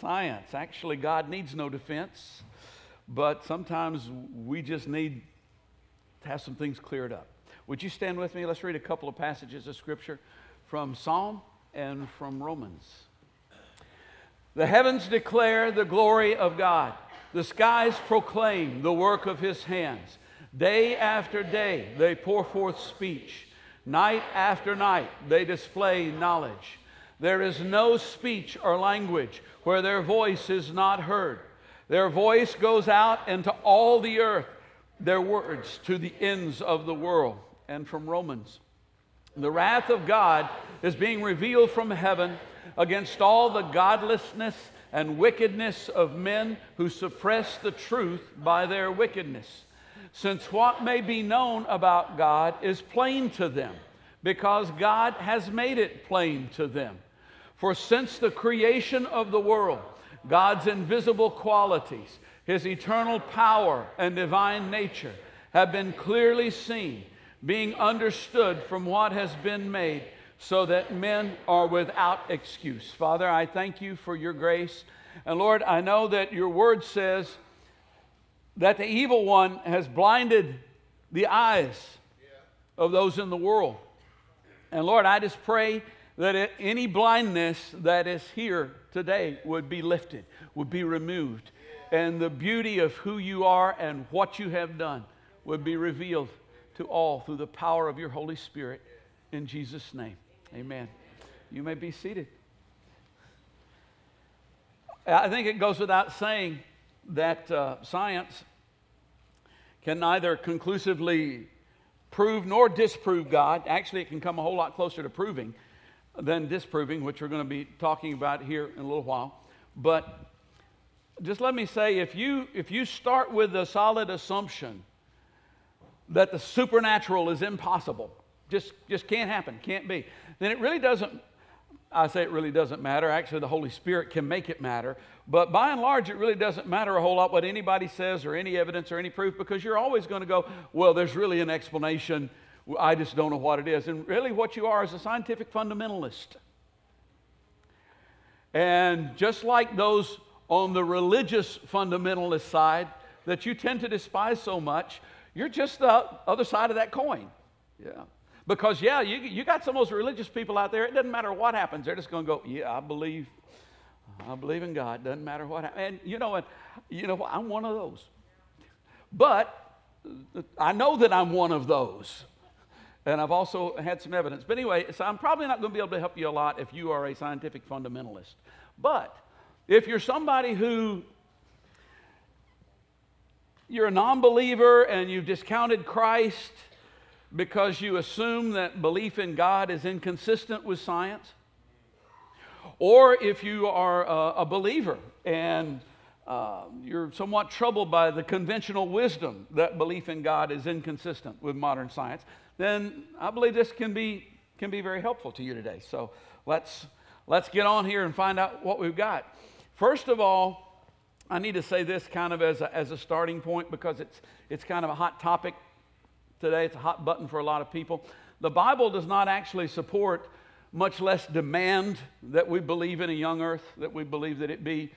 science. Actually, God needs no defense, but sometimes we just need to have some things cleared up. Would you stand with me? Let's read a couple of passages of Scripture from Psalm and from Romans. The heavens declare the glory of God, the skies proclaim the work of his hands. Day after day, they pour forth speech. Night after night, they display knowledge. There is no speech or language where their voice is not heard. Their voice goes out into all the earth, their words to the ends of the world. And from Romans, the wrath of God is being revealed from heaven against all the godlessness and wickedness of men who suppress the truth by their wickedness. Since what may be known about God is plain to them, because God has made it plain to them. For since the creation of the world, God's invisible qualities, his eternal power and divine nature have been clearly seen, being understood from what has been made, so that men are without excuse. Father, I thank you for your grace. And Lord, I know that your word says that the evil one has blinded the eyes of those in the world. And Lord, I just pray that any blindness that is here today would be lifted, would be removed, and the beauty of who you are and what you have done would be revealed to all through the power of your Holy Spirit. In Jesus' name, amen. You may be seated. I think it goes without saying that uh, science can neither conclusively prove nor disprove God. Actually, it can come a whole lot closer to proving than disproving, which we're going to be talking about here in a little while. But just let me say if you, if you start with a solid assumption that the supernatural is impossible, just, just can't happen, can't be, then it really doesn't I say it really doesn't matter. Actually, the Holy Spirit can make it matter. But by and large, it really doesn't matter a whole lot what anybody says or any evidence or any proof because you're always going to go, well, there's really an explanation. I just don't know what it is. And really, what you are is a scientific fundamentalist. And just like those on the religious fundamentalist side that you tend to despise so much, you're just the other side of that coin. Yeah. Because, yeah, you, you got some of those religious people out there, it doesn't matter what happens, they're just going to go, yeah, I believe. I believe in God. Doesn't matter what happens. And you know what? You know what? I'm one of those. But I know that I'm one of those. And I've also had some evidence. But anyway, so I'm probably not going to be able to help you a lot if you are a scientific fundamentalist. But if you're somebody who you're a non believer and you've discounted Christ because you assume that belief in God is inconsistent with science, or if you are a, a believer and uh, you're somewhat troubled by the conventional wisdom that belief in God is inconsistent with modern science, then I believe this can be, can be very helpful to you today. So let's, let's get on here and find out what we've got. First of all, I need to say this kind of as a, as a starting point because it's, it's kind of a hot topic today. It's a hot button for a lot of people. The Bible does not actually support, much less demand, that we believe in a young earth, that we believe that it be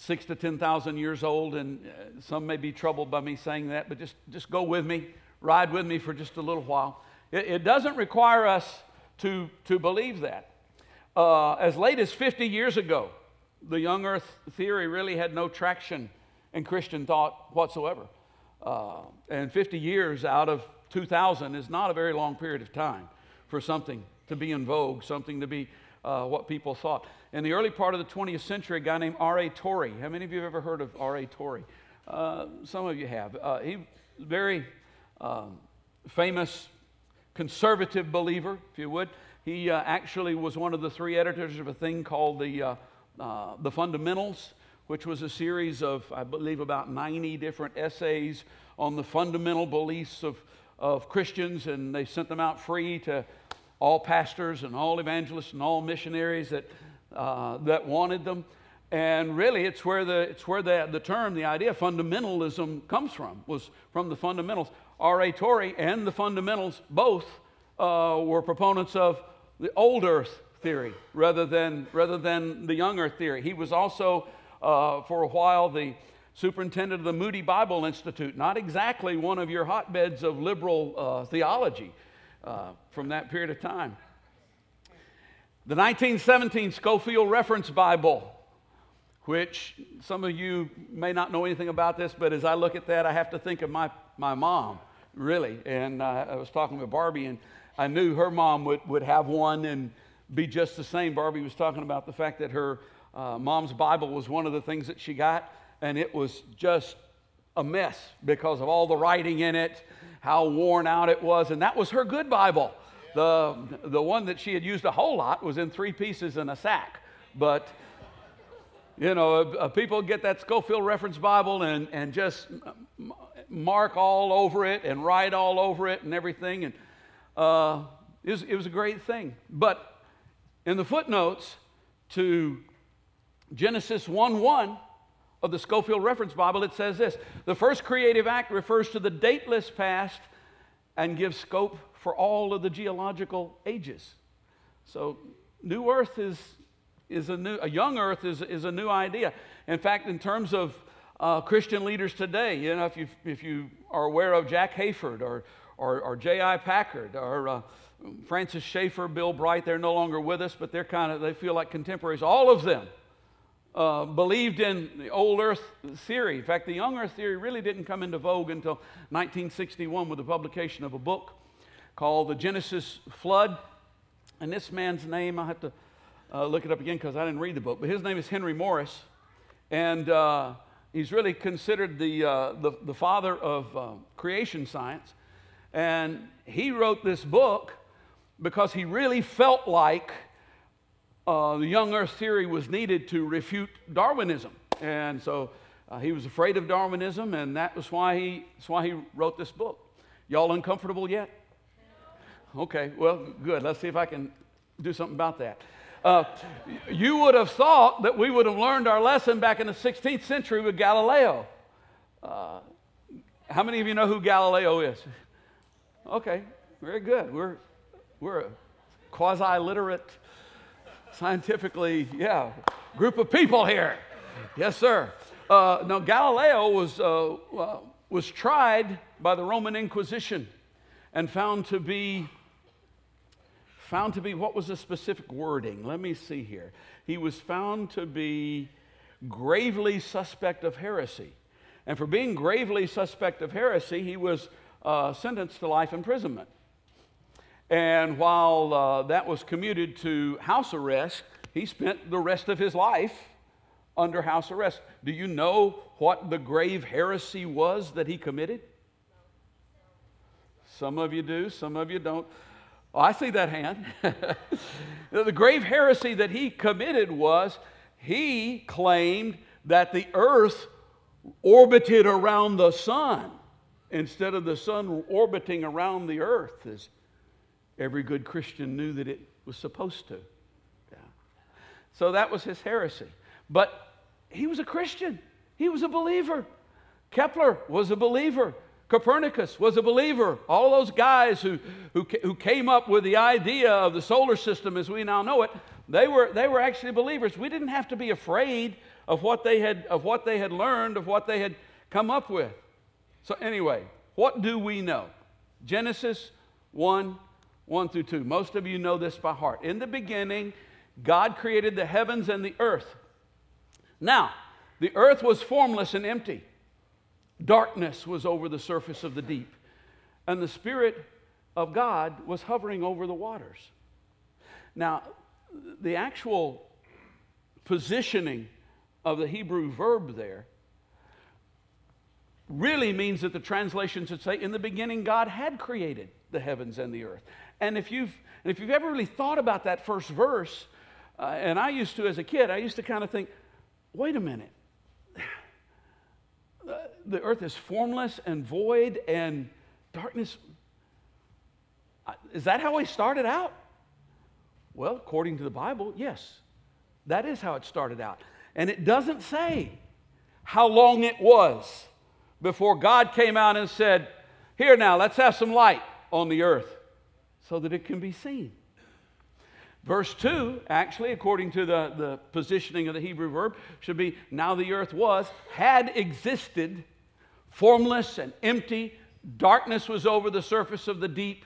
six to 10,000 years old. And uh, some may be troubled by me saying that, but just, just go with me, ride with me for just a little while. It, it doesn't require us to, to believe that. Uh, as late as 50 years ago, the young earth theory really had no traction in Christian thought whatsoever. Uh, and 50 years out of 2000 is not a very long period of time for something to be in vogue, something to be uh, what people thought. In the early part of the 20th century, a guy named R.A. Torrey. How many of you have ever heard of R.A. Torrey? Uh, some of you have. Uh, he very um, famous conservative believer, if you would. He uh, actually was one of the three editors of a thing called the, uh, uh, the Fundamentals which was a series of, I believe, about 90 different essays on the fundamental beliefs of, of Christians, and they sent them out free to all pastors and all evangelists and all missionaries that, uh, that wanted them. And really, it's where, the, it's where the, the term, the idea fundamentalism comes from, was from the fundamentals. R.A. Torrey and the fundamentals both uh, were proponents of the old earth theory rather than, rather than the young earth theory. He was also, uh, for a while, the superintendent of the Moody Bible Institute, not exactly one of your hotbeds of liberal uh, theology uh, from that period of time. The 1917 Scofield Reference Bible, which some of you may not know anything about this, but as I look at that, I have to think of my, my mom, really. And uh, I was talking with Barbie, and I knew her mom would, would have one and be just the same. Barbie was talking about the fact that her uh, mom's Bible was one of the things that she got and it was just a mess because of all the writing in it, how worn out it was, and that was her good Bible. The, the one that she had used a whole lot was in three pieces in a sack. But, you know, uh, people get that Scofield Reference Bible and, and just mark all over it and write all over it and everything. And uh, it, was, it was a great thing. But in the footnotes to Genesis 1 1, of the Scofield Reference Bible, it says this The first creative act refers to the dateless past and gives scope for all of the geological ages. So, new earth is, is a new, a young earth is, is a new idea. In fact, in terms of uh, Christian leaders today, you know, if you, if you are aware of Jack Hayford or, or, or J.I. Packer or uh, Francis Schaeffer, Bill Bright, they're no longer with us, but they're kind of, they feel like contemporaries. All of them uh, believed in the old earth theory. In fact, the young earth theory really didn't come into vogue until 1961 with the publication of a book called The Genesis Flood. And this man's name, I have to uh, look it up again because I didn't read the book, but his name is Henry Morris. And uh, he's really considered the, uh, the, the, father of uh, creation science. And he wrote this book because he really felt like uh, the young earth theory was needed to refute Darwinism. And so uh, he was afraid of Darwinism, and that was why he, that's why he wrote this book. Y'all uncomfortable yet? Okay, well, good. Let's see if I can do something about that. Uh, you would have thought that we would have learned our lesson back in the 16th century with Galileo. Uh, how many of you know who Galileo is? Okay, very good. We're, we're a quasi literate scientifically, yeah, group of people here. Yes, sir. Uh, now, Galileo was, uh, uh, was tried by the Roman Inquisition and found to be found to be what was the specific wording? Let me see here. He was found to be gravely suspect of heresy. And for being gravely suspect of heresy, he was uh, sentenced to life imprisonment. And while uh, that was commuted to house arrest, he spent the rest of his life under house arrest. Do you know what the grave heresy was that he committed? Some of you do, some of you don't. Oh, I see that hand. the grave heresy that he committed was he claimed that the earth orbited around the sun instead of the sun orbiting around the earth. As every good Christian knew that it was supposed to. Yeah. So that was his heresy. But he was a Christian, he was a believer. Kepler was a believer. Copernicus was a believer. All those guys who, who, who came up with the idea of the solar system as we now know it, they were, they were actually believers. We didn't have to be afraid of what, they had, of what they had learned, of what they had come up with. So, anyway, what do we know? Genesis 1 1 through 2. Most of you know this by heart. In the beginning, God created the heavens and the earth. Now, the earth was formless and empty. Darkness was over the surface of the deep, and the Spirit of God was hovering over the waters. Now, the actual positioning of the Hebrew verb there really means that the translation should say, In the beginning, God had created the heavens and the earth. And if you've, and if you've ever really thought about that first verse, uh, and I used to as a kid, I used to kind of think, wait a minute. The earth is formless and void and darkness. Is that how we started out? Well, according to the Bible, yes. That is how it started out. And it doesn't say how long it was before God came out and said, Here now, let's have some light on the earth so that it can be seen. Verse 2, actually, according to the, the positioning of the Hebrew verb, should be now the earth was, had existed, formless and empty. Darkness was over the surface of the deep.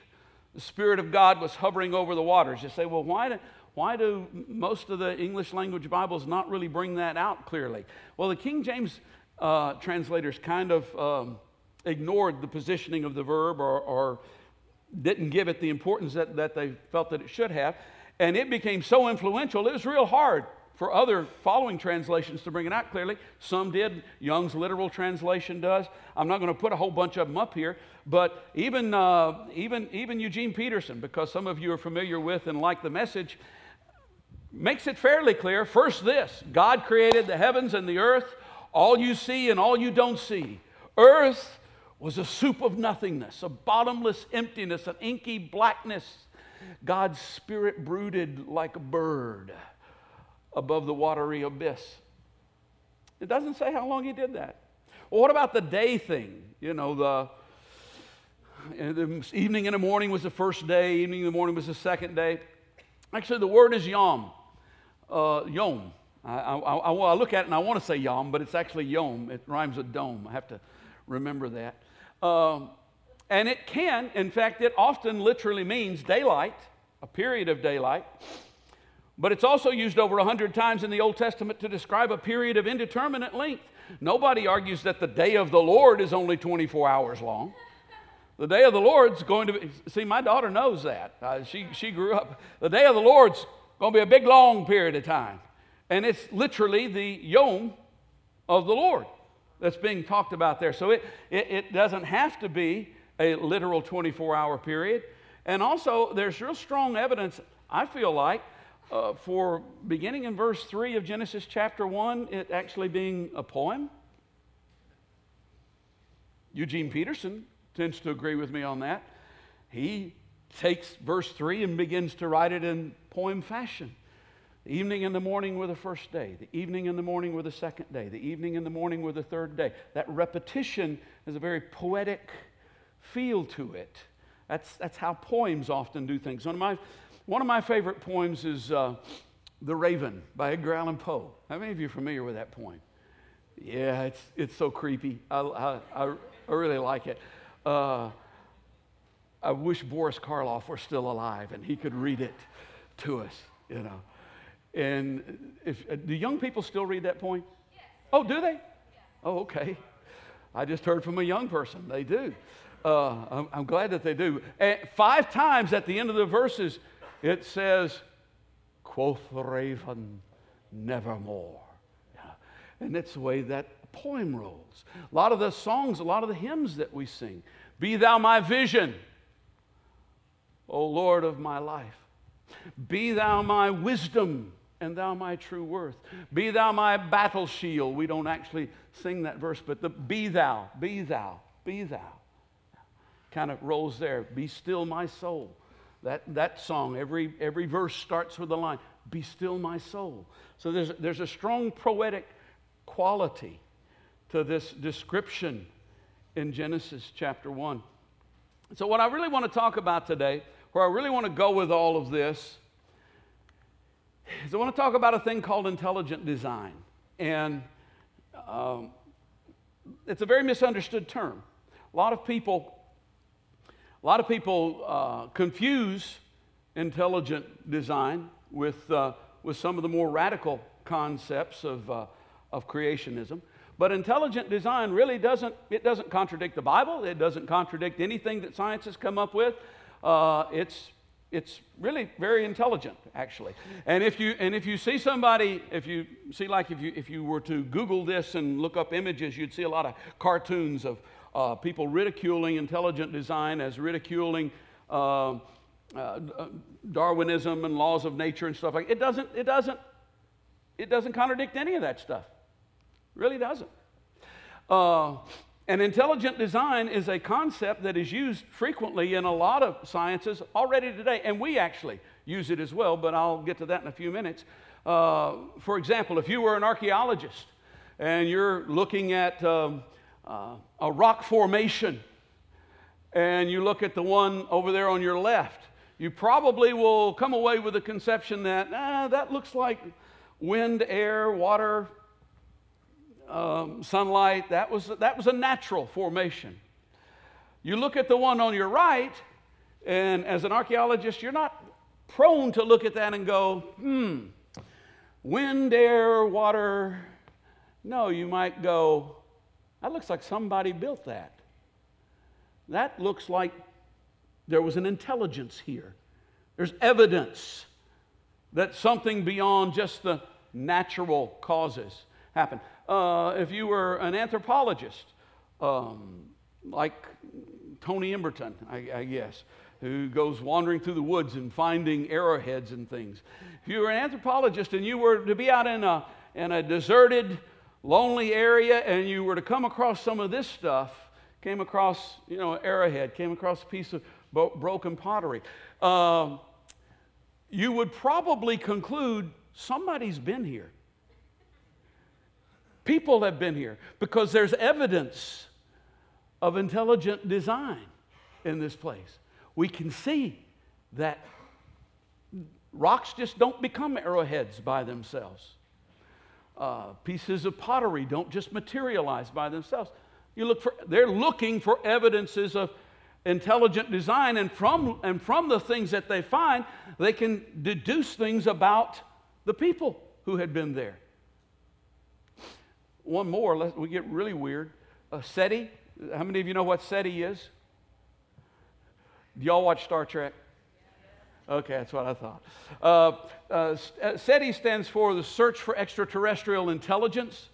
The Spirit of God was hovering over the waters. You say, well, why do, why do most of the English language Bibles not really bring that out clearly? Well, the King James uh, translators kind of um, ignored the positioning of the verb or, or didn't give it the importance that, that they felt that it should have. And it became so influential, it was real hard for other following translations to bring it out clearly. Some did. Young's literal translation does. I'm not going to put a whole bunch of them up here, but even, uh, even, even Eugene Peterson, because some of you are familiar with and like the message, makes it fairly clear. First, this God created the heavens and the earth, all you see and all you don't see. Earth was a soup of nothingness, a bottomless emptiness, an inky blackness. God's spirit brooded like a bird above the watery abyss. It doesn't say how long he did that. Well, what about the day thing? You know, the, the evening and the morning was the first day, evening and the morning was the second day. Actually, the word is yom. Uh, yom. I, I, I, I, look at it and I want to say yom, but it's actually yom. It rhymes with dome. I have to remember that. Um, and it can, in fact, it often literally means daylight, a period of daylight. But it's also used over 100 times in the Old Testament to describe a period of indeterminate length. Nobody argues that the day of the Lord is only 24 hours long. The day of the Lord's going to be, see, my daughter knows that. Uh, she, she grew up. The day of the Lord's going to be a big, long period of time. And it's literally the yom of the Lord that's being talked about there. So it, it, it doesn't have to be a literal 24 hour period. And also, there's real strong evidence, I feel like, uh, for beginning in verse 3 of Genesis chapter 1, it actually being a poem. Eugene Peterson tends to agree with me on that. He takes verse 3 and begins to write it in poem fashion. The evening and the morning were the first day. The evening and the morning were the second day. The evening and the morning were the third day. That repetition is a very poetic feel to it. That's, that's how poems often do things. One of my one of my favorite poems is uh, The Raven by Edgar Allan Poe. How many of you are familiar with that poem? Yeah, it's, it's so creepy. I, I, I, I really like it. Uh, I wish Boris Karloff were still alive and he could read it to us, you know. And if, uh, do young people still read that poem? Yes. Oh, do they? Oh, okay. I just heard from a young person. They do. Uh, I'm, I'm, glad that they do. And five times at the end of the verses, it says, quoth the raven, nevermore. Yeah. And that's the way that poem rolls. A lot of the songs, a lot of the hymns that we sing, Be thou my vision, O Lord of my life. Be thou my wisdom, and thou my true worth. Be thou my battle shield. We don't actually sing that verse, but the be thou, be thou, be thou kind of rolls there. Be still my soul. That, that song, every, every verse starts with the line, Be still my soul. So there's, there's a strong poetic quality to this description in Genesis chapter 1. So, what I really want to talk about today, where I really want to go with all of this, is I want to talk about a thing called intelligent design. And um, it's a very misunderstood term. A lot of people a lot of people uh, confuse intelligent design with, uh, with some of the more radical concepts of, uh, of creationism. But intelligent design really doesn't, it doesn't contradict the Bible. It doesn't contradict anything that science has come up with. Uh, it's, it's really very intelligent, actually. And if you, and if you see somebody, if you see like if you, if you were to Google this and look up images, you'd see a lot of cartoons of, uh, people ridiculing intelligent design as ridiculing uh, uh, Darwinism and laws of nature and stuff like it doesn't it doesn't it doesn't contradict any of that stuff really doesn't uh, and intelligent design is a concept that is used frequently in a lot of sciences already today and we actually use it as well but i'll get to that in a few minutes. Uh, for example if you were an archaeologist and you're looking at um, uh, a rock formation, and you look at the one over there on your left, you probably will come away with the conception that ah, that looks like wind, air, water, um, sunlight. That was, that was a natural formation. You look at the one on your right, and as an archaeologist, you're not prone to look at that and go, hmm, wind, air, water. No, you might go, that looks like somebody built that. That looks like there was an intelligence here. There's evidence that something beyond just the natural causes happened. Uh, if you were an anthropologist, um, like Tony Emberton, I, I, guess, who goes wandering through the woods and finding arrowheads and things. If you were an anthropologist and you were to be out in a, in a deserted, lonely area and you were to come across some of this stuff, came across, you know, an arrowhead, came across a piece of broken pottery, uh, you would probably conclude somebody's been here. People have been here because there's evidence of intelligent design in this place. We can see that rocks just don't become arrowheads by themselves. Uh, pieces of pottery don't just materialize by themselves. You look for, they're looking for evidences of intelligent design, and from, and from the things that they find, they can deduce things about the people who had been there. One more, let we get really weird. Uh, SETI, how many of you know what SETI is? Do y'all watch Star Trek? Okay, that's what I thought. Uh, uh, uh SETI stands for the Search for Extraterrestrial Intelligence,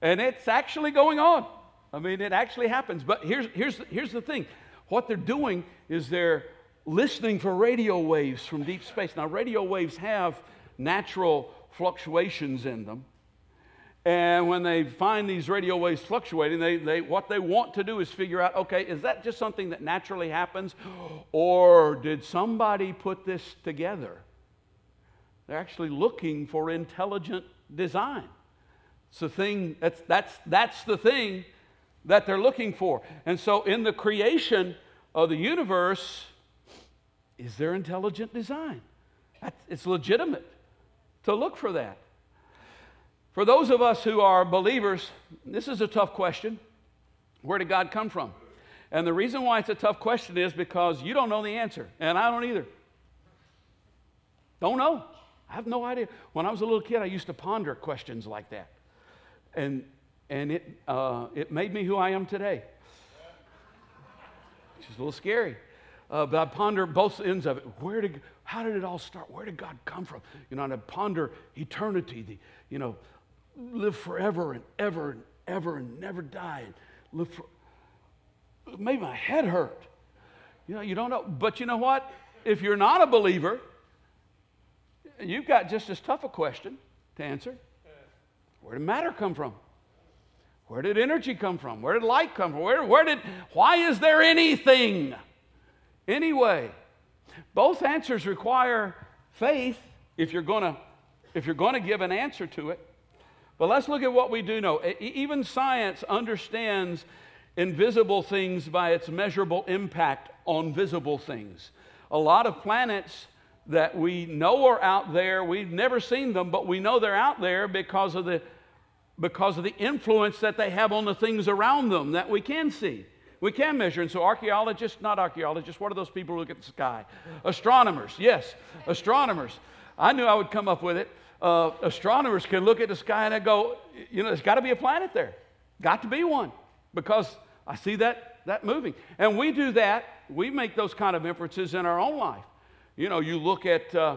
and it's actually going on. I mean, it actually happens. But here's, here's, here's the thing what they're doing is they're listening for radio waves from deep space. Now, radio waves have natural fluctuations in them. And when they find these radio waves fluctuating, they, they, what they want to do is figure out okay, is that just something that naturally happens? Or did somebody put this together? They're actually looking for intelligent design. It's the thing, that's, that's, that's the thing that they're looking for. And so in the creation of the universe, is there intelligent design? It's legitimate to look for that. For those of us who are believers, this is a tough question. Where did God come from? And the reason why it's a tough question is because you don't know the answer, and I don't either. Don't know. I have no idea. When I was a little kid, I used to ponder questions like that. And, and it, uh, it made me who I am today, which is a little scary. Uh, but I ponder both ends of it. Where did, how did it all start? Where did God come from? You know, and I ponder eternity, the, you know, live forever and ever and ever and never die and live for. It made my head hurt. You know, you don't know. But you know what? If you're not a believer, you've got just as tough a question to answer. Where did matter come from? Where did energy come from? Where did light come from? Where, where did, why is there anything? Anyway, both answers require faith if you're to if you're to give an answer to it. But let's look at what we do know. Even science understands invisible things by its measurable impact on visible things. A lot of planets that we know are out there, we've never seen them, but we know they're out there because of the, because of the influence that they have on the things around them that we can see. We can measure. And so, archaeologists, not archaeologists, what are those people who look at the sky? Astronomers, yes, astronomers. I knew I would come up with it uh, astronomers can look at the sky and they go, you know, there's got to be a planet there. Got to be one because I see that, that moving. And we do that. We make those kind of inferences in our own life. You know, you look at, uh,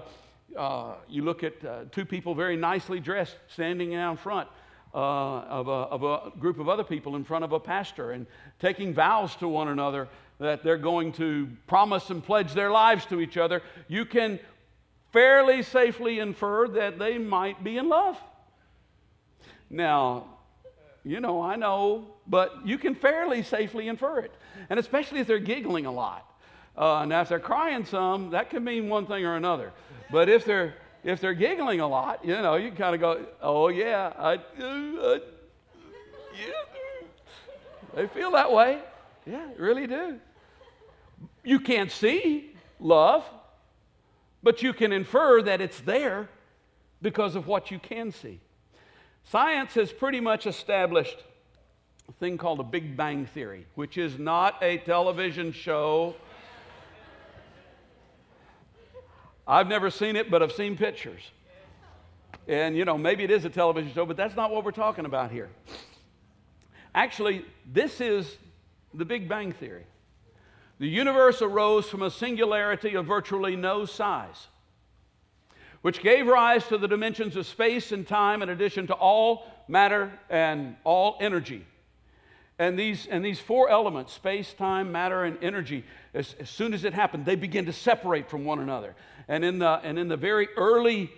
uh, you look at uh, two people very nicely dressed standing out front. Uh, of, a, of a group of other people in front of a pastor and taking vows to one another that they're going to promise and pledge their lives to each other, you can fairly safely infer that they might be in love. Now, you know, I know, but you can fairly safely infer it. And especially if they're giggling a lot. Uh, now, if they're crying some, that can mean one thing or another. But if they're if they're giggling a lot, you know, you kind of go, "Oh yeah, I, uh, yeah." They feel that way. Yeah, really do. You can't see love but you can infer that it's there because of what you can see. Science has pretty much established a thing called a Big Bang Theory, which is not a television show. I've never seen it, but I've seen pictures. And, you know, maybe it is a television show, but that's not what we're talking about here. Actually, this is the Big Bang Theory. The universe arose from a singularity of virtually no size, which gave rise to the dimensions of space and time in addition to all matter and all energy. And these, and these four elements space, time, matter, and energy as, as soon as it happened, they begin to separate from one another. And in the, and in the very early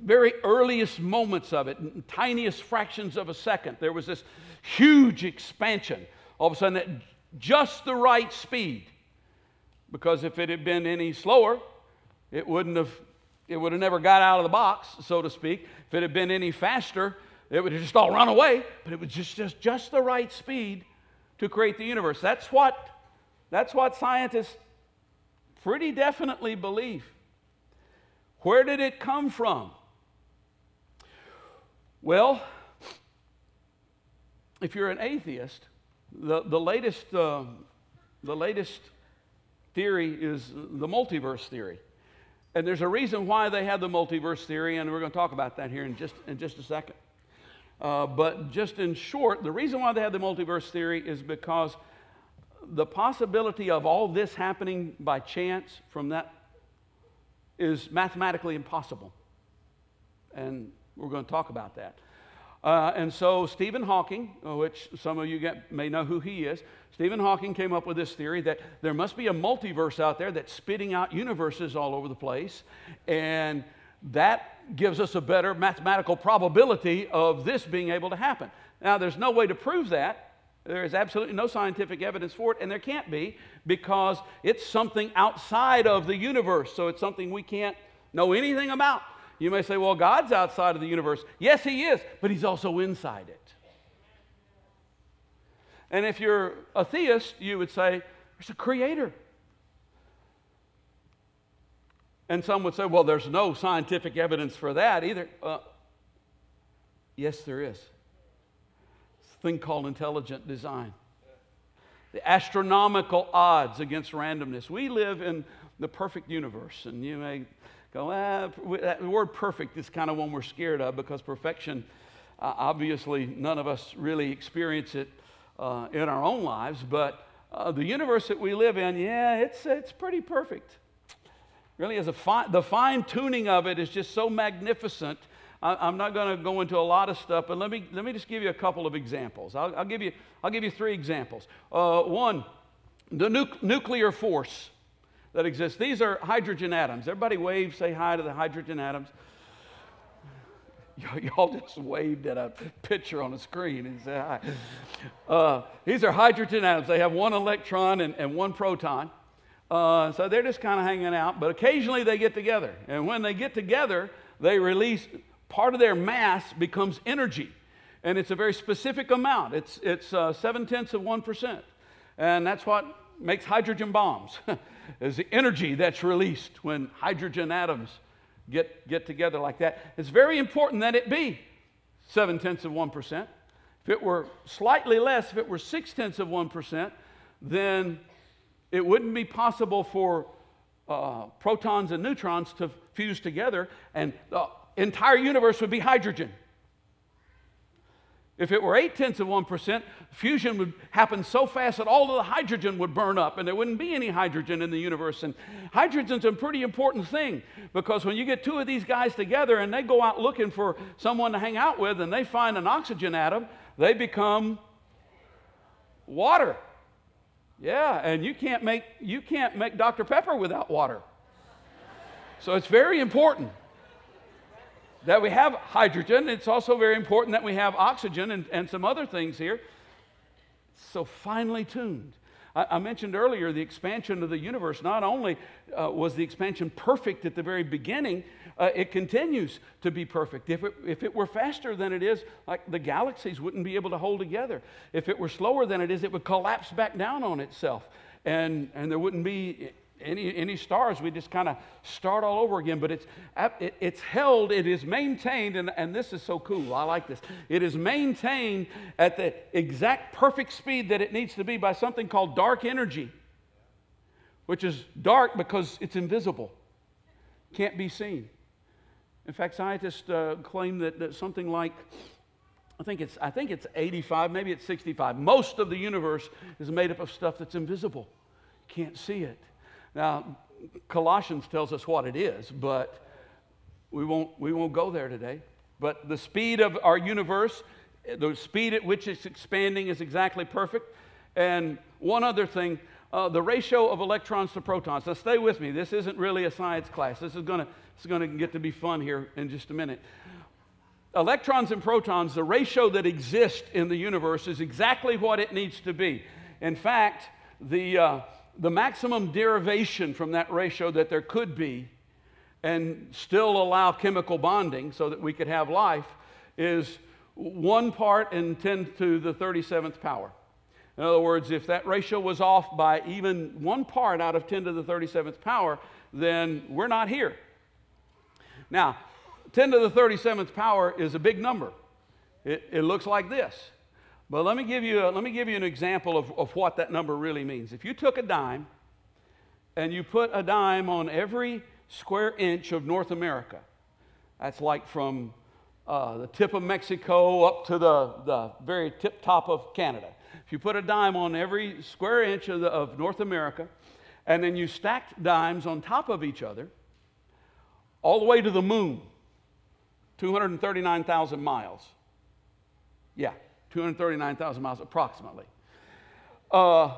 very earliest moments of it, tiniest fractions of a second, there was this huge expansion. All of a sudden, at just the right speed. Because if it had been any slower, it wouldn't have, it would have never got out of the box, so to speak. If it had been any faster, it would have just all run away. But it was just, just, just the right speed to create the universe. That's what, that's what scientists pretty definitely believe. Where did it come from? Well, if you're an atheist, the, the, latest, uh, the latest theory is the multiverse theory. And there's a reason why they have the multiverse theory, and we're going to talk about that here in just, in just a second. Uh, but just in short, the reason why they have the multiverse theory is because the possibility of all this happening by chance from that is mathematically impossible. And we're going to talk about that. Uh, and so Stephen Hawking, uh, which some of you get, may know who he is, Stephen Hawking came up with this theory that there must be a multiverse out there that's spitting out universes all over the place. And that gives us a better mathematical probability of this being able to happen. Now, there's no way to prove that. There is absolutely no scientific evidence for it, and there can't be because it's something outside of the universe. So it's something we can't know anything about. You may say, well, God's outside of the universe. Yes, He is, but He's also inside it. And if you're a theist, you would say, there's a creator. And some would say, well, there's no scientific evidence for that either. Uh, yes, there is. It's a thing called intelligent design. The astronomical odds against randomness. We live in the perfect universe, and you may go, ah, that word perfect is kind of one we're scared of because perfection, uh, obviously, none of us really experience it uh, in our own lives, but uh, the universe that we live in, yeah, it's, it's pretty perfect. Really, as a fi- the fine tuning of it is just so magnificent. I, am not going to go into a lot of stuff, but let me, let me just give you a couple of examples. I'll, I'll give, you, I'll give you three examples. Uh, one, the nu- nuclear force that exist. These are hydrogen atoms. Everybody wave, say hi to the hydrogen atoms. Y'all just waved at a picture on a screen and said hi. Uh, these are hydrogen atoms. They have one electron and, and one proton. Uh, so they're just kind of hanging out, but occasionally they get together. And when they get together, they release part of their mass becomes energy. And it's a very specific amount. It's, it's uh, seven tenths of 1%. And that's what makes hydrogen bombs. is the energy that's released when hydrogen atoms get, get together like that. It's very important that it be seven tenths of 1%. If it were slightly less, if it were six tenths of 1%, then it wouldn't be possible for uh, protons and neutrons to fuse together, and the entire universe would be hydrogen. If it were 8 tenths of 1%, fusion would happen so fast that all of the hydrogen would burn up and there wouldn't be any hydrogen in the universe. And hydrogen's a pretty important thing because when you get two of these guys together and they go out looking for someone to hang out with and they find an oxygen atom, they become water. Yeah, and you can't make, you can't make Dr. Pepper without water. So it's very important that we have hydrogen. It's also very important that we have oxygen and, and some other things here. So finely tuned. I, I mentioned earlier the expansion of the universe. Not only uh, was the expansion perfect at the very beginning, uh, it continues to be perfect. If it, if it were faster than it is, like the galaxies wouldn't be able to hold together. If it were slower than it is, it would collapse back down on itself. And, and there wouldn't be any, any stars, we just kind of start all over again. But it's, it, it's held, it is maintained, and, and this is so cool. I like this. It is maintained at the exact perfect speed that it needs to be by something called dark energy, which is dark because it's invisible, can't be seen. In fact, scientists uh, claim that, that something like I think it's I think it's 85, maybe it's 65. Most of the universe is made up of stuff that's invisible. Can't see it. Now, Colossians tells us what it is, but we won't, we won't go there today. But the speed of our universe, the speed at which it's expanding is exactly perfect. And one other thing, uh, the ratio of electrons to protons. Now, stay with me. This isn't really a science class. This is going to get to be fun here in just a minute. Electrons and protons, the ratio that exists in the universe is exactly what it needs to be. In fact, the, uh, the maximum derivation from that ratio that there could be and still allow chemical bonding so that we could have life is one part in 10 to the 37th power. In other words, if that ratio was off by even one part out of 10 to the 37th power, then we're not here. Now, 10 to the 37th power is a big number. It, it looks like this. But let me give you, a, let me give you an example of, of what that number really means. If you took a dime and you put a dime on every square inch of North America, that's like from uh, the tip of Mexico up to the, the very tip top of Canada. If you put a dime on every square inch of, the, of North America, and then you stacked dimes on top of each other, all the way to the moon, 239,000 miles. Yeah, 239,000 miles approximately. Uh,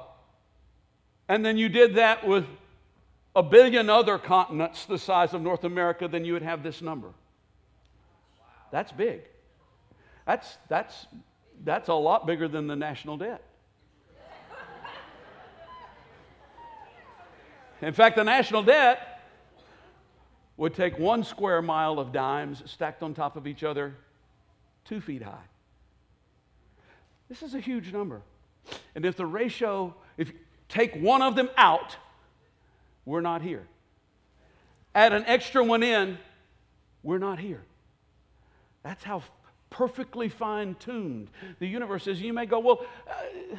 and then you did that with a billion other continents the size of North America, then you would have this number. That's big. That's, that's, that's a lot bigger than the national debt. In fact, the national debt would take one square mile of dimes stacked on top of each other, two feet high. This is a huge number. And if the ratio, if you take one of them out, we're not here. Add an extra one in, we're not here. That's how perfectly fine tuned the universe is. You may go, well, uh,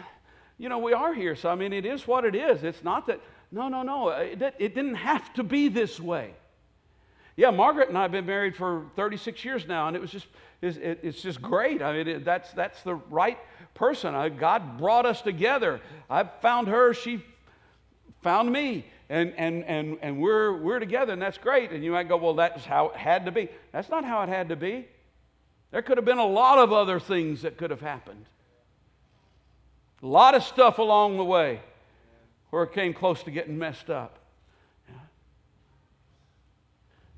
you know, we are here, so I mean, it is what it is. It's not that, no, no, no, it, it didn't have to be this way. Yeah, Margaret and I have been married for 36 years now, and it was just, it's, just great. I mean, that's, that's the right person. God brought us together. I found her, she found me, and, and, and, and we're, we're together, and that's great. And you might go, well, that's how it had to be. That's not how it had to be. There could have been a lot of other things that could have happened. A lot of stuff along the way where it came close to getting messed up.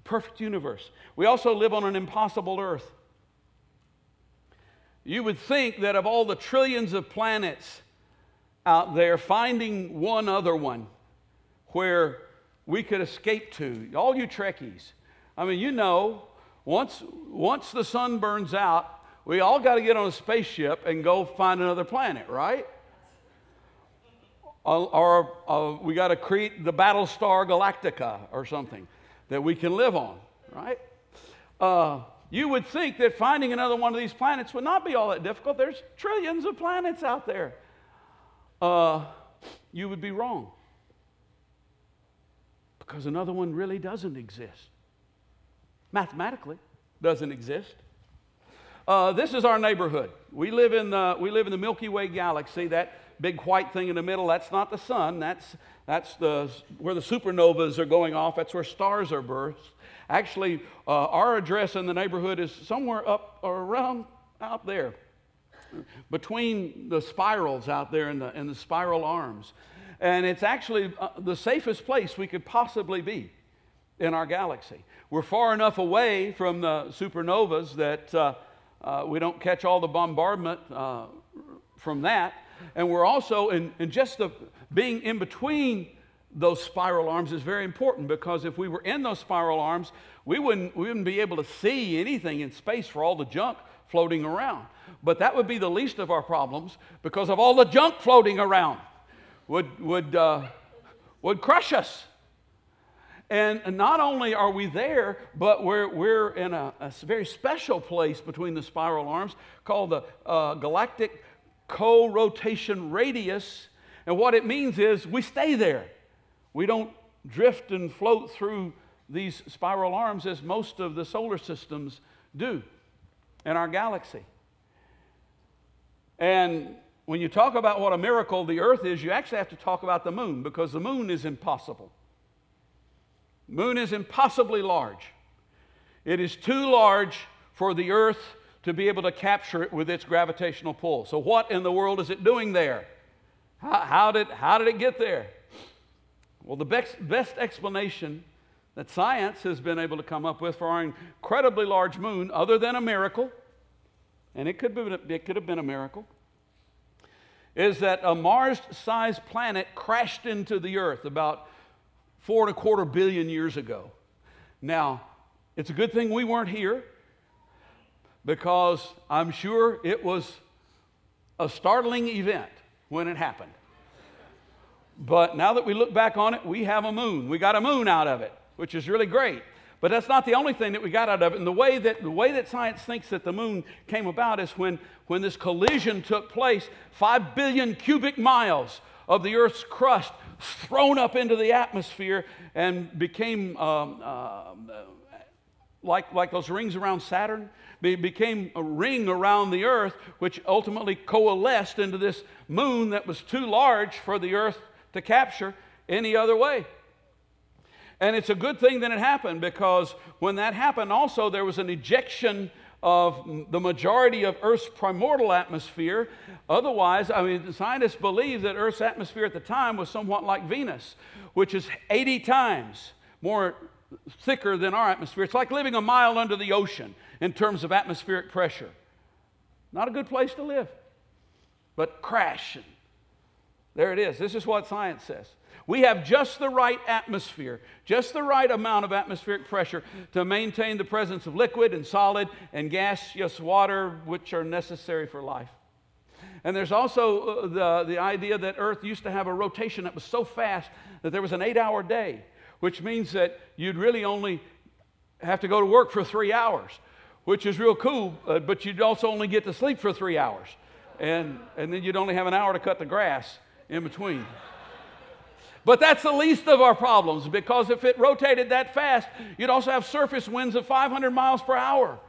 Perfect universe. We also live on an impossible earth. You would think that of all the trillions of planets out there, finding one other one where we could escape to, all you Trekkies, I mean, you know, once, once the sun burns out, we all got to get on a spaceship and go find another planet, right? Or, or uh, we got to create the Battlestar Galactica or something that we can live on, right? Uh, you would think that finding another one of these planets would not be all that difficult. There's trillions of planets out there. Uh, you would be wrong. Because another one really doesn't exist. Mathematically, doesn't exist. Uh, this is our neighborhood. We live, in the, we live in the Milky Way galaxy. That big white thing in the middle, that's not the sun. That's, that's the, where the supernovas are going off. That's where stars are burst. Actually, uh, our address in the neighborhood is somewhere up or around out there, between the spirals out there and the, and the spiral arms. And it's actually uh, the safest place we could possibly be in our galaxy. We're far enough away from the supernovas that uh, uh, we don't catch all the bombardment uh, from that. And we're also in, in just the being in between those spiral arms is very important because if we were in those spiral arms, we wouldn't, we wouldn't be able to see anything in space for all the junk floating around. But that would be the least of our problems because of all the junk floating around would, would, uh, would crush us. And not only are we there, but we're, we're in a, a very special place between the spiral arms called the uh, galactic co rotation radius. And what it means is we stay there. We don't drift and float through these spiral arms as most of the solar systems do in our galaxy. And when you talk about what a miracle the earth is, you actually have to talk about the moon because the moon is impossible. Moon is impossibly large. It is too large for the earth to be able to capture it with its gravitational pull. So, what in the world is it doing there? How, how did, how did it get there? Well, the best, best explanation that science has been able to come up with for our incredibly large moon, other than a miracle, and it could, be, it could have been a miracle, is that a Mars sized planet crashed into the Earth about four and a quarter billion years ago. Now, it's a good thing we weren't here because I'm sure it was a startling event when it happened. But now that we look back on it, we have a moon. We got a moon out of it, which is really great. But that's not the only thing that we got out of it. And the way that, the way that science thinks that the moon came about is when, when this collision took place, five billion cubic miles of the Earth's crust thrown up into the atmosphere and became um, uh, like, like those rings around Saturn, be, became a ring around the Earth, which ultimately coalesced into this moon that was too large for the Earth to capture any other way. And it's a good thing that it happened because when that happened, also there was an ejection of the majority of Earth's primordial atmosphere. Otherwise, I mean, scientists believe that Earth's atmosphere at the time was somewhat like Venus, which is 80 times more thicker than our atmosphere. It's like living a mile under the ocean in terms of atmospheric pressure. Not a good place to live, but crash. And there it is. This is what science says. We have just the right atmosphere, just the right amount of atmospheric pressure to maintain the presence of liquid and solid and gaseous water, which are necessary for life. And there's also uh, the, the idea that Earth used to have a rotation that was so fast that there was an eight hour day, which means that you'd really only have to go to work for three hours, which is real cool, uh, but you'd also only get to sleep for three hours. And, and then you'd only have an hour to cut the grass in between. But that's the least of our problems because if it rotated that fast, you'd also have surface winds of 500 miles per hour.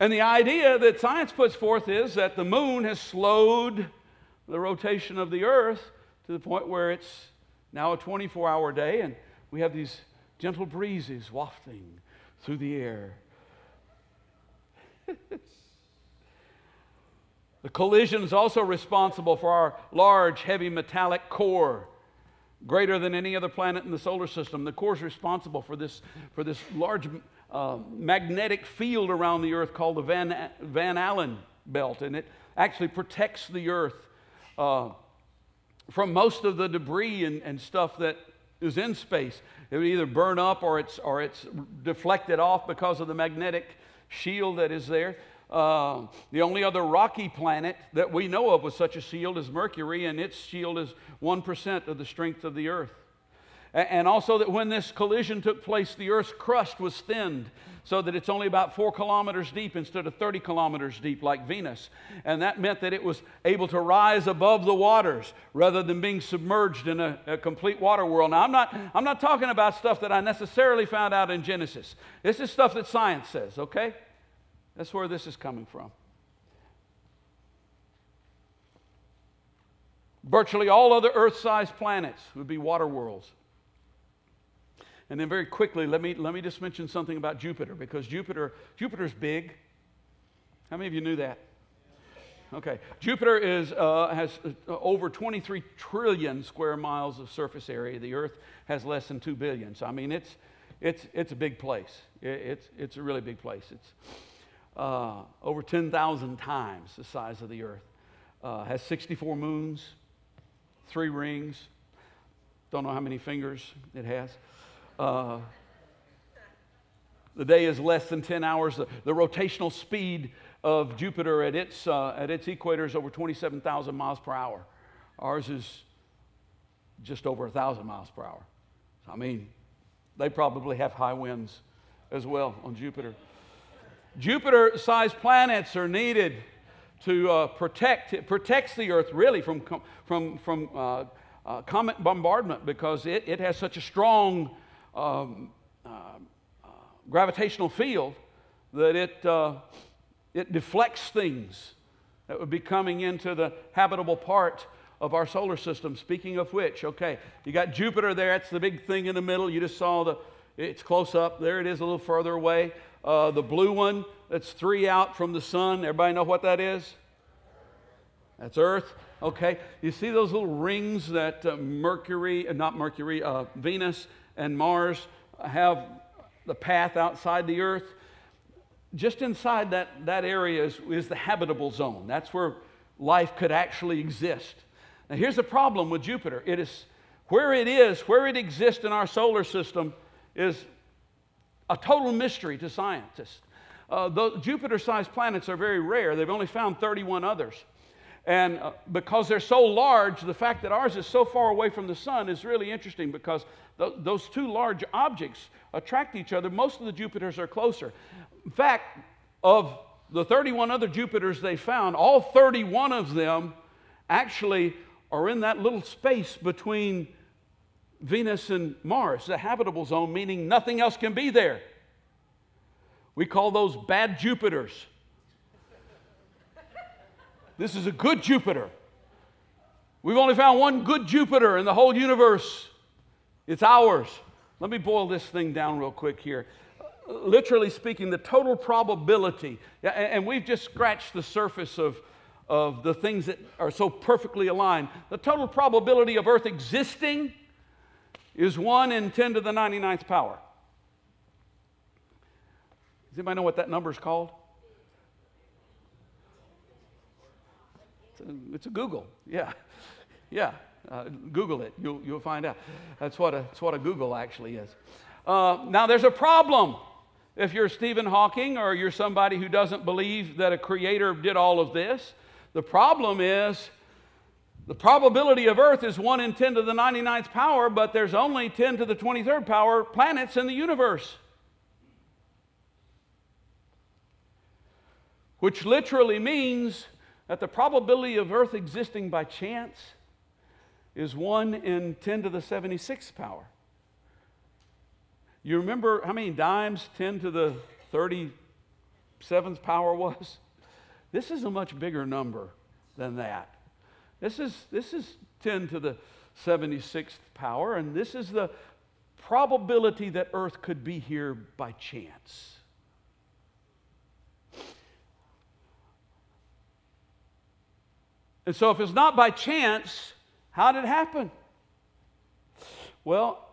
And the idea that science puts forth is that the moon has slowed the rotation of the earth to the point where it's now a 24 hour day, and we have these gentle breezes wafting through the air. The collision is also responsible for our large, heavy metallic core, greater than any other planet in the solar system. The core is responsible for this, for this large uh, magnetic field around the Earth called the Van, Van Allen belt, and it actually protects the Earth uh, from most of the debris and, and stuff that is in space. It would either burn up or it's, or it's deflected off because of the magnetic shield that is there. Uh, the only other rocky planet that we know of with such a shield is Mercury, and its shield is 1% of the strength of the Earth. And also, that when this collision took place, the Earth's crust was thinned so that it's only about four kilometers deep instead of 30 kilometers deep, like Venus. And that meant that it was able to rise above the waters rather than being submerged in a, a complete water world. Now, I'm not, I'm not talking about stuff that I necessarily found out in Genesis. This is stuff that science says, okay? That's where this is coming from. Virtually all other Earth sized planets would be water worlds. And then, very quickly, let me, let me just mention something about Jupiter because Jupiter, Jupiter's big. How many of you knew that? Okay. Jupiter is, uh, has uh, over 23 trillion square miles of surface area. The Earth has less than 2 billion. So, I mean, it's, it's, it's a big place. It, it's, it's a really big place. It's, uh, over 10,000 times the size of the earth. Uh, has 64 moons, three rings. Don't know how many fingers it has. Uh, the day is less than 10 hours. The, the rotational speed of Jupiter at its, uh, at its equator is over 27,000 miles per hour. Ours is just over a thousand miles per hour. I mean, they probably have high winds as well on Jupiter. Jupiter sized planets are needed to uh, protect, it protects the Earth really from, from, from uh, uh, comet bombardment because it, it has such a strong um, uh, uh, gravitational field that it, uh, it deflects things that would be coming into the habitable part of our solar system. Speaking of which, okay, you got Jupiter there. That's the big thing in the middle. You just saw the, it's close up. There it is a little further away. Uh, the blue one that's three out from the sun. Everybody know what that is? That's Earth. Okay. You see those little rings that uh, Mercury, uh, not Mercury, uh, Venus and Mars have the path outside the Earth? Just inside that, that area is, is the habitable zone. That's where life could actually exist. Now, here's the problem with Jupiter it is where it is, where it exists in our solar system, is a total mystery to scientists. Uh, Jupiter sized planets are very rare, they've only found 31 others. And uh, because they're so large, the fact that ours is so far away from the sun is really interesting because th- those two large objects attract each other. Most of the Jupiters are closer. In fact, of the 31 other Jupiters they found, all 31 of them actually are in that little space between Venus and Mars, the habitable zone, meaning nothing else can be there. We call those bad Jupiters. This is a good Jupiter. We've only found one good Jupiter in the whole universe. It's ours. Let me boil this thing down real quick here. Literally speaking, the total probability, and we've just scratched the surface of, of the things that are so perfectly aligned. The total probability of Earth existing is 1 in 10 to the 99th power. Does anybody know what that number is called? It's a, googol, yeah. Yeah, uh, Google it. You'll, you'll find out. That's what, a, that's what a googol actually is. Uh, now, there's a problem. If you're Stephen Hawking or you're somebody who doesn't believe that a creator did all of this, the problem is the probability of Earth is 1 in 10 to the 99th power, but there's only 10 to the 23rd power planets in the universe. Which literally means that the probability of Earth existing by chance is 1 in 10 to the 76th power. You remember how many dimes 10 to the 37th power was? This is a much bigger number than that. This is, this is 10 to the 76th power, and this is the probability that Earth could be here by chance. And so, if it's not by chance, how did it happen? Well,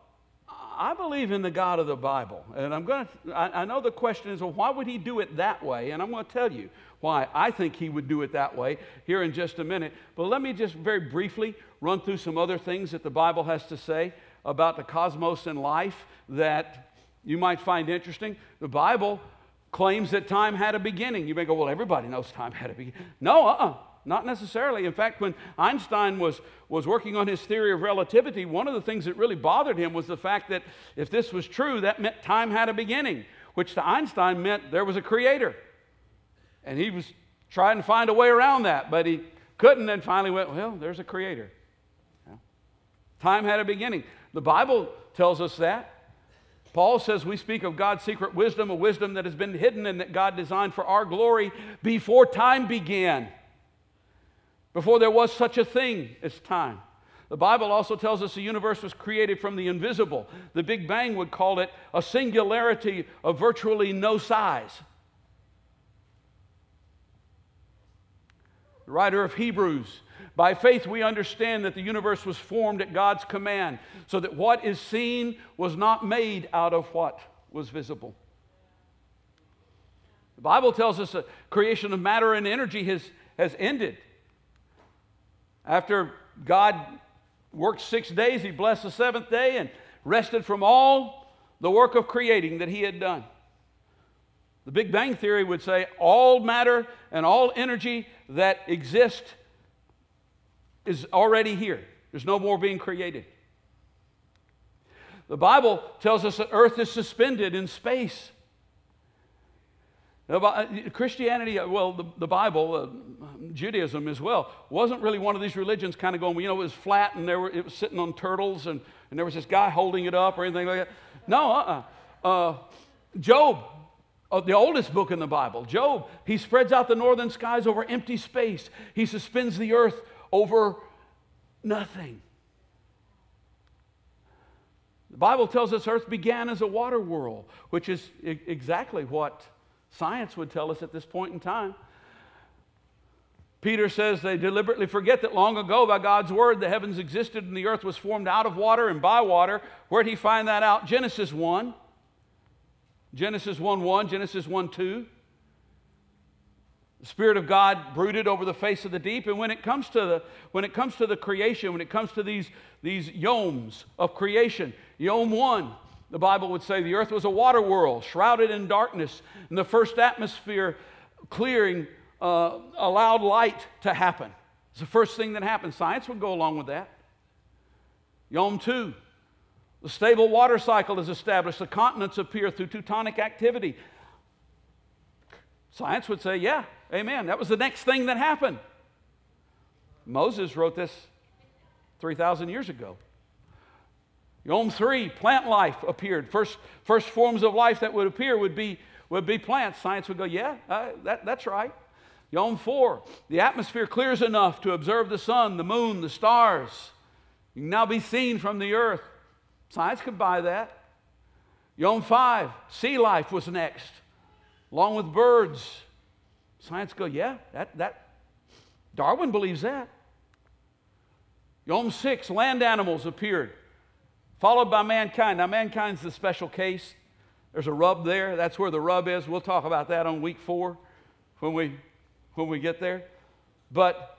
I believe in the God of the Bible. And I'm going to, I, know the question is, well, why would he do it that way? And I'm going to tell you why I think he would do it that way here in just a minute. But let me just very briefly run through some other things that the Bible has to say about the cosmos and life that you might find interesting. The Bible claims that time had a beginning. You may go, well, everybody knows time had a beginning. No, uh uh-uh. Not necessarily. In fact, when Einstein was, was working on his theory of relativity, one of the things that really bothered him was the fact that if this was true, that meant time had a beginning, which to Einstein meant there was a creator. And he was trying to find a way around that, but he couldn't, and finally went, Well, there's a creator. Yeah. Time had a beginning. The Bible tells us that. Paul says we speak of God's secret wisdom, a wisdom that has been hidden and that God designed for our glory before time began before there was such a thing as time. The Bible also tells us the universe was created from the invisible. The Big Bang would call it a singularity of virtually no size. The writer of Hebrews by faith, we understand that the universe was formed at God's command, so that what is seen was not made out of what was visible. The Bible tells us the creation of matter and energy has, has ended. After God worked six days, he blessed the seventh day and rested from all the work of creating that he had done. The Big Bang Theory would say all matter and all energy that exists is already here. There's no more being created. The Bible tells us that earth is suspended in space. Christianity, uh, well, the, the Bible, uh, Judaism as well, wasn't really one of these religions kind of going, you know, it was flat and there were, it was sitting on turtles and, and there was this guy holding it up or anything like that. No, uh-uh. Uh, Job, uh, the oldest book in the Bible, Job, he spreads out the northern skies over empty space. He suspends the earth over nothing. The Bible tells us earth began as a water world, which is exactly what science would tell us at this point in time. Peter says they deliberately forget that long ago, by God's word, the heavens existed and the earth was formed out of water and by water. Where did he find that out? Genesis 1. Genesis 1 1, Genesis 1 2. The Spirit of God brooded over the face of the deep. And when it comes to the, when it comes to the creation, when it comes to these, these yomes of creation, Yom 1, the Bible would say the earth was a water world, shrouded in darkness, and the first atmosphere clearing uh, allowed light to happen. It's the first thing that happened. Science would go along with that. Yom 2, the stable water cycle is established. The continents appear through tectonic activity. Science would say, yeah, amen. That was the next thing that happened. Moses wrote this 3,000 years ago. Yom 3, plant life appeared. First, first forms of life that would appear would be, would be plants. Science would go, yeah, uh, that, that's right. Yom 4, the atmosphere clears enough to observe the sun, the moon, the stars. You can now be seen from the earth. Science could buy that. Yom 5, sea life was next, along with birds. Science go, yeah, that, that, Darwin believes that. Yom 6, land animals appeared followed by mankind. Now, mankind's the special case. There's a rub there. That's where the rub is. We'll talk about that on week four when we, when we get there. But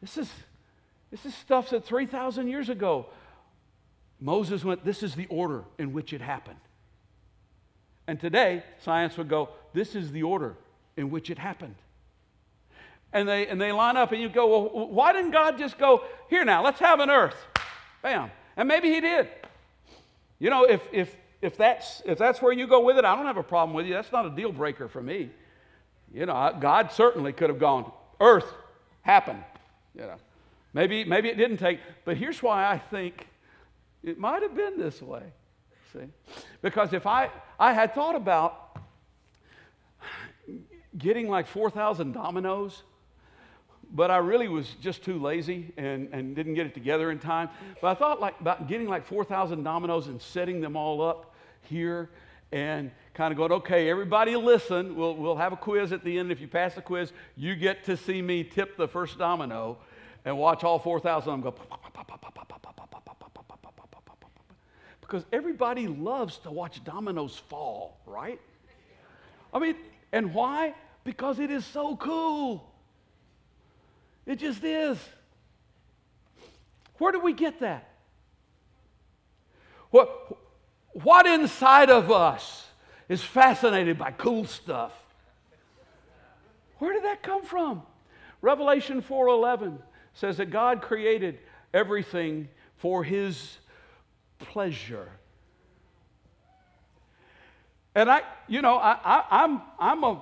this is, this is stuff that 3,000 years ago, Moses went, This is the order in which it happened. And today, science would go, This is the order in which it happened. And they, and they line up, and you go, Well, why didn't God just go, Here now, let's have an earth? Bam. And maybe he did. You know, if, if, if, that's, if that's where you go with it, I don't have a problem with you. That's not a deal breaker for me. You know, God certainly could have gone, earth happened. You know, maybe, maybe it didn't take, but here's why I think it might have been this way. See? Because if I, I had thought about getting like 4,000 dominoes but I really was just too lazy and, and didn't get it together in time. But I thought like about getting like 4,000 dominoes and setting them all up here and kind of going, okay, everybody listen. We'll, we'll have a quiz at the end. If you pass the quiz, you get to see me tip the first domino and watch all 4,000 of them go. Because everybody loves to watch dominoes fall, right? I mean, and why? Because it is so cool. It just is. Where do we get that? What, what inside of us is fascinated by cool stuff? Where did that come from? Revelation 4:11 says that God created everything for his pleasure. And I, you know, I, I, I'm, I'm a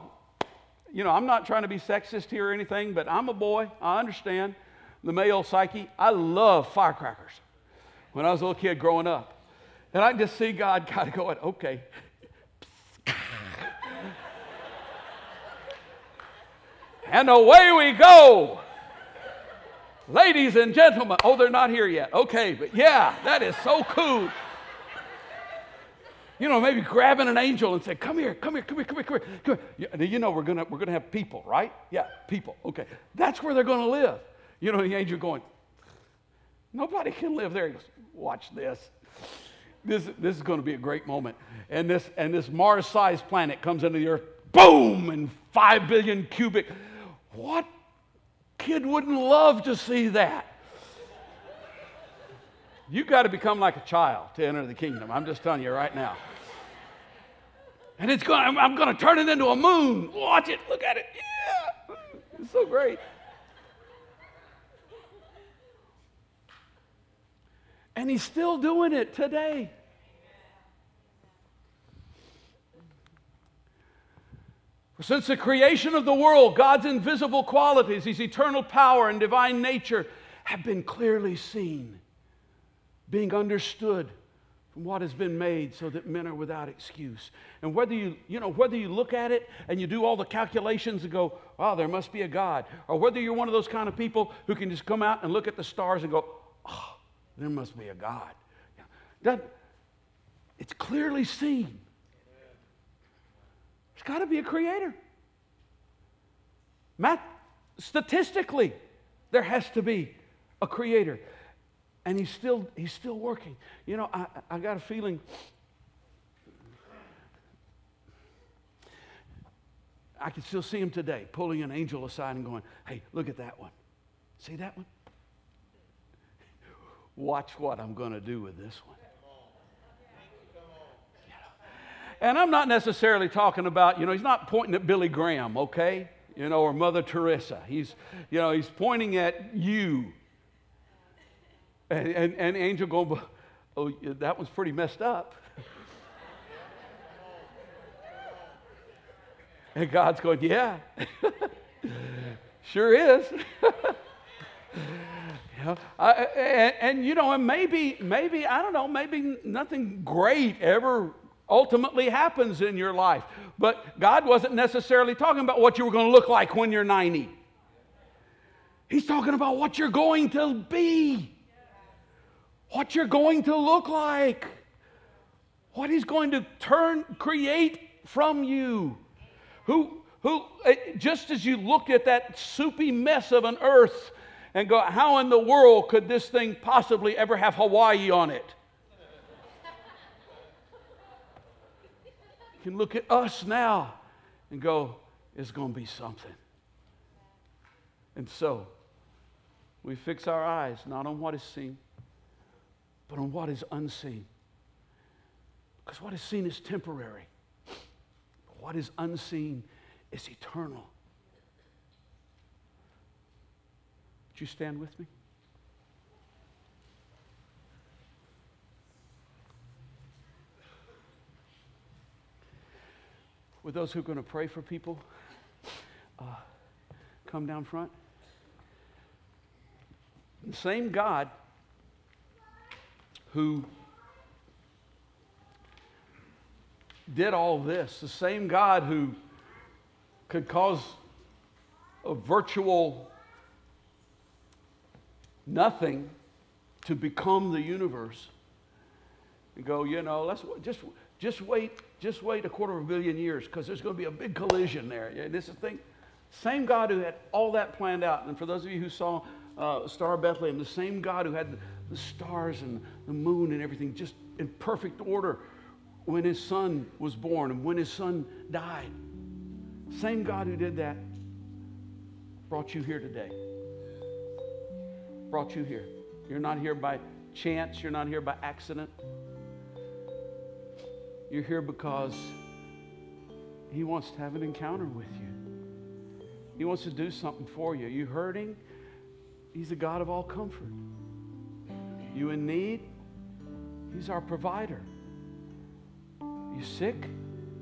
you know, I'm not trying to be sexist here or anything, but I'm a boy. I understand the male psyche. I love firecrackers when I was a little kid growing up. And I can just see God kind of going, okay. and away we go. Ladies and gentlemen, oh, they're not here yet. Okay, but yeah, that is so cool you know, maybe grabbing an angel and say, come here, come here, come here, come here, come here. Come here. You know, we're gonna we're gonna have people, right? Yeah, people. Okay. That's where they're going to live. You know, the angel going, nobody can live there. He goes, watch this. This, this is going to be a great moment. And this, and this Mars-sized planet comes into the earth, boom, and five billion cubic. What kid wouldn't love to see that? You got to become like a child to enter the kingdom. I'm just telling you right now. And it's going, I'm, going to turn it into a moon. Watch it. Look at it. Yeah. It's so great. And He's still doing it today. Since the creation of the world, God's invisible qualities, His eternal power and divine nature, have been clearly seen, being understood from what has been made so that men are without excuse. And whether you, you know, whether you look at it and you do all the calculations and go, wow, there must be a God, or whether you're one of those kind of people who can just come out and look at the stars and go, oh, there must be a God. That, it's clearly seen. There's got to be a creator. Math, statistically, there has to be a creator. And he's still, he's still working. You know, I, I got a feeling. I can still see him today pulling an angel aside and going, hey, look at that one. See that one? Watch what I'm going to do with this one. And I'm not necessarily talking about, you know, he's not pointing at Billy Graham, okay? You know, or Mother Teresa. He's, you know, he's pointing at you and, and, and Angel going, oh, that was pretty messed up. and God's going, yeah, sure is. you know, I, and, and, you know, and maybe, maybe, I don't know, maybe nothing great ever ultimately happens in your life. But God wasn't necessarily talking about what you were going to look like when you're 90. He's talking about what you're going to be what you're going to look like, what He's going to turn, create from you. Who, who, eh, just as you look at that soupy mess of an earth and go, how in the world could this thing possibly ever have Hawaii on it? You can look at us now and go, it's going to be something. And so, we fix our eyes not on what is seen, but on what is unseen. Because what is seen is temporary, what is unseen is eternal. Would you stand with me? With those who are going to pray for people, uh, come down front. The same God who did all this, the same God who could cause a virtual nothing to become the universe and go, you know, let's just just wait, just wait a quarter of a billion years because there's going to be a big collision there. Yeah, this is the thing. Same God who had all that planned out. And for those of you who saw uh, Star Bethlehem, the same God who had the stars and the moon and everything just in perfect order when his son was born and when his son died. Same God who did that brought you here today. Brought you here. You're not here by chance, you're not here by accident. You're here because he wants to have an encounter with you. He wants to do something for you. Are You hurting? He's a God of all comfort. You in need? He's our provider. You sick?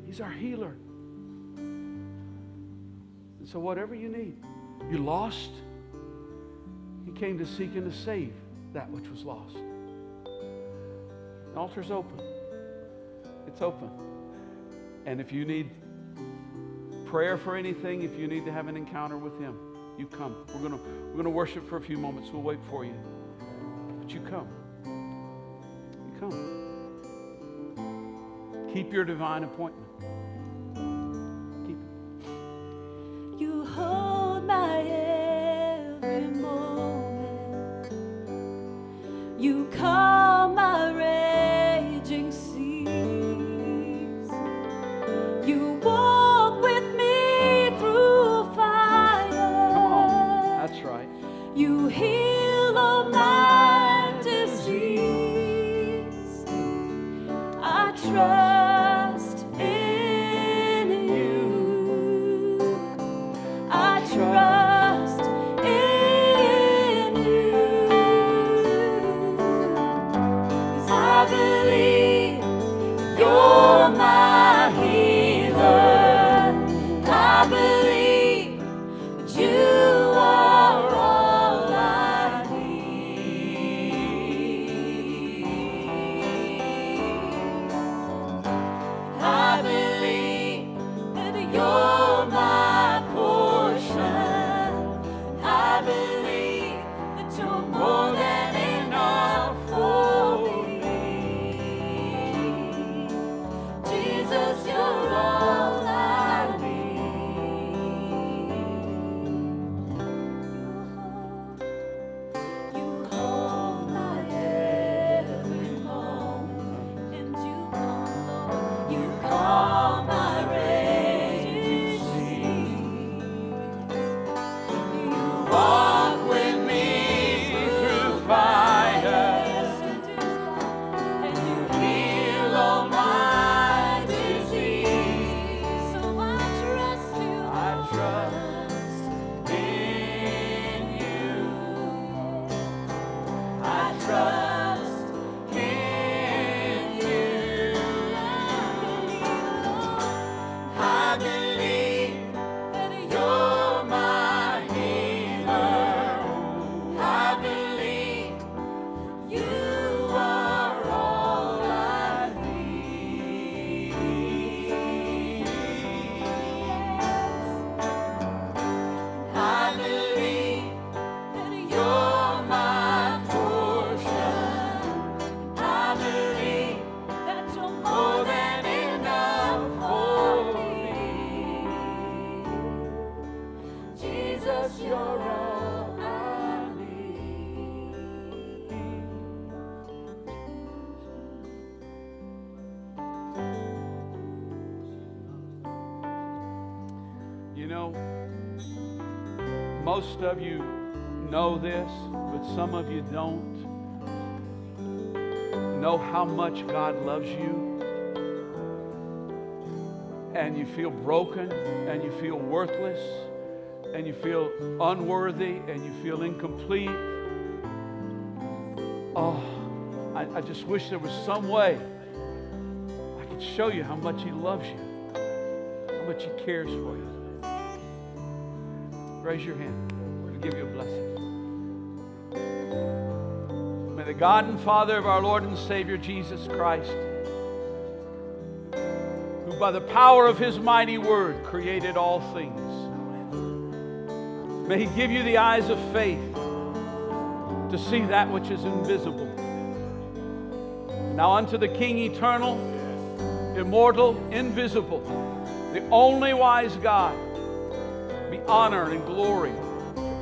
He's our healer. And so, whatever you need, you lost? He came to seek and to save that which was lost. The altar's open. It's open. And if you need prayer for anything, if you need to have an encounter with Him, you come. We're going we're going to worship for a few moments. We'll wait for you you come. You come. Keep your divine appointment. I believe. Most of you know this, but some of you don't. Know how much God loves you. And you feel broken, and you feel worthless, and you feel unworthy, and you feel incomplete. Oh, I, I just wish there was some way I could show you how much He loves you, how much He cares for you. Raise your hand. Give you a blessing. May the God and Father of our Lord and Savior Jesus Christ, who by the power of his mighty word created all things, may he give you the eyes of faith to see that which is invisible. Now unto the King eternal, immortal, invisible, the only wise God, be honor and glory